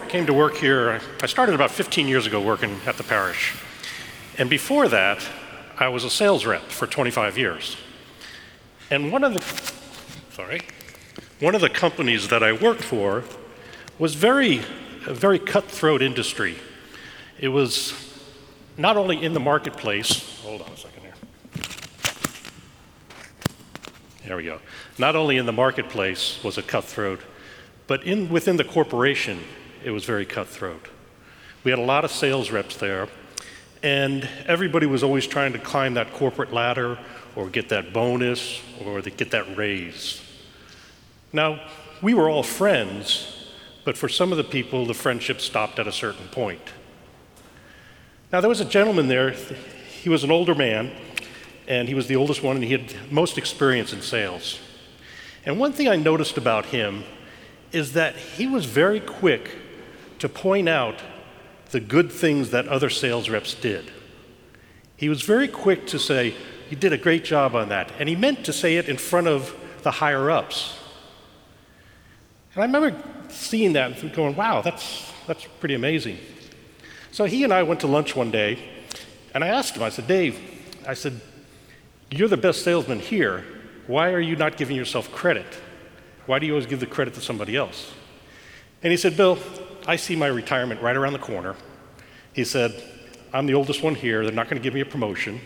I came to work here, I started about 15 years ago working at the parish. And before that, I was a sales rep for 25 years. And one of the, sorry, one of the companies that I worked for was very, a very cutthroat industry. It was not only in the marketplace, hold on a second here. There we go. Not only in the marketplace was it cutthroat, but in, within the corporation, it was very cutthroat. We had a lot of sales reps there, and everybody was always trying to climb that corporate ladder or get that bonus or get that raise. Now, we were all friends, but for some of the people, the friendship stopped at a certain point. Now, there was a gentleman there, he was an older man, and he was the oldest one, and he had most experience in sales. And one thing I noticed about him is that he was very quick to point out the good things that other sales reps did. He was very quick to say, You did a great job on that. And he meant to say it in front of the higher ups. And I remember seeing that and going, Wow, that's, that's pretty amazing. So he and I went to lunch one day, and I asked him, I said, Dave, I said, you're the best salesman here. Why are you not giving yourself credit? Why do you always give the credit to somebody else? And he said, Bill, I see my retirement right around the corner. He said, I'm the oldest one here. They're not going to give me a promotion.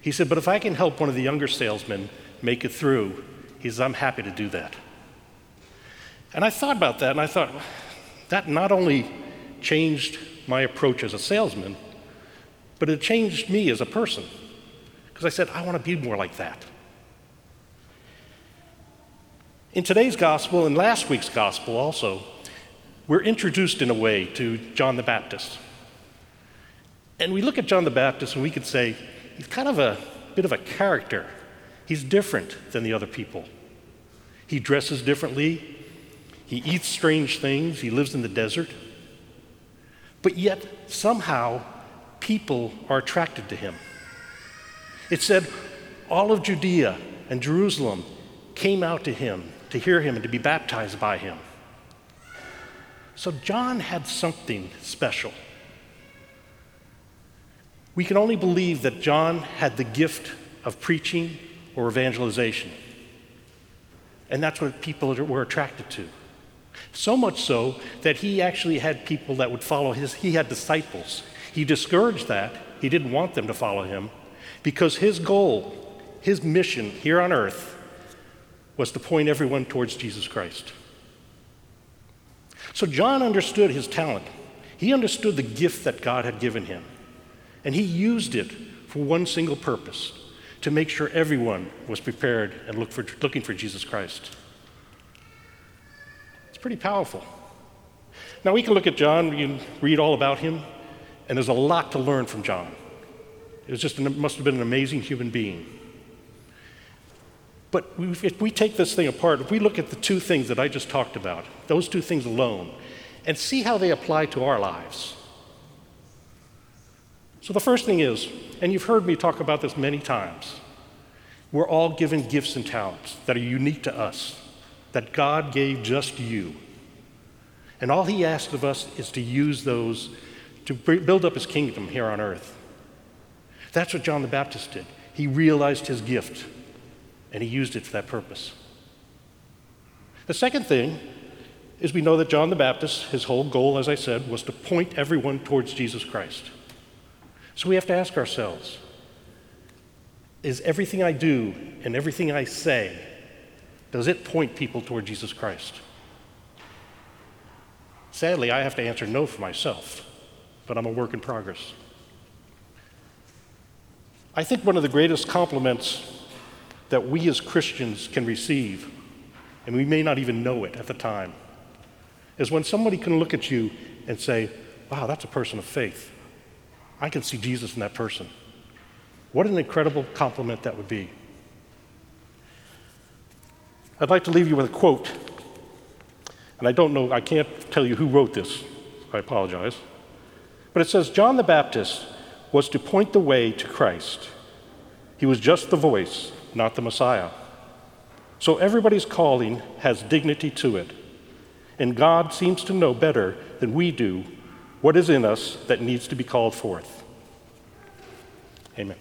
He said, but if I can help one of the younger salesmen make it through, he says, I'm happy to do that. And I thought about that, and I thought, that not only changed my approach as a salesman, but it changed me as a person. Because I said, I want to be more like that. In today's gospel and last week's gospel also, we're introduced in a way to John the Baptist. And we look at John the Baptist and we could say he's kind of a bit of a character. He's different than the other people. He dresses differently, he eats strange things, he lives in the desert. But yet, somehow, people are attracted to him. It said, all of Judea and Jerusalem came out to him to hear him and to be baptized by him. So John had something special. We can only believe that John had the gift of preaching or evangelization. And that's what people were attracted to. So much so that he actually had people that would follow his, he had disciples. He discouraged that. He didn't want them to follow him because his goal, his mission here on earth, was to point everyone towards Jesus Christ. So John understood his talent. He understood the gift that God had given him. And he used it for one single purpose to make sure everyone was prepared and look for, looking for Jesus Christ. It's pretty powerful. Now, we can look at John, we can read all about him, and there's a lot to learn from John. It was just must have been an amazing human being. But if we take this thing apart, if we look at the two things that I just talked about, those two things alone, and see how they apply to our lives. So the first thing is, and you've heard me talk about this many times, we're all given gifts and talents that are unique to us, that God gave just you. And all He asks of us is to use those to build up His kingdom here on earth. That's what John the Baptist did. He realized his gift and he used it for that purpose. The second thing is we know that John the Baptist, his whole goal, as I said, was to point everyone towards Jesus Christ. So we have to ask ourselves is everything I do and everything I say, does it point people toward Jesus Christ? Sadly, I have to answer no for myself, but I'm a work in progress. I think one of the greatest compliments that we as Christians can receive, and we may not even know it at the time, is when somebody can look at you and say, Wow, that's a person of faith. I can see Jesus in that person. What an incredible compliment that would be. I'd like to leave you with a quote, and I don't know, I can't tell you who wrote this, I apologize. But it says John the Baptist was to point the way to Christ. He was just the voice, not the Messiah. So everybody's calling has dignity to it. And God seems to know better than we do what is in us that needs to be called forth. Amen.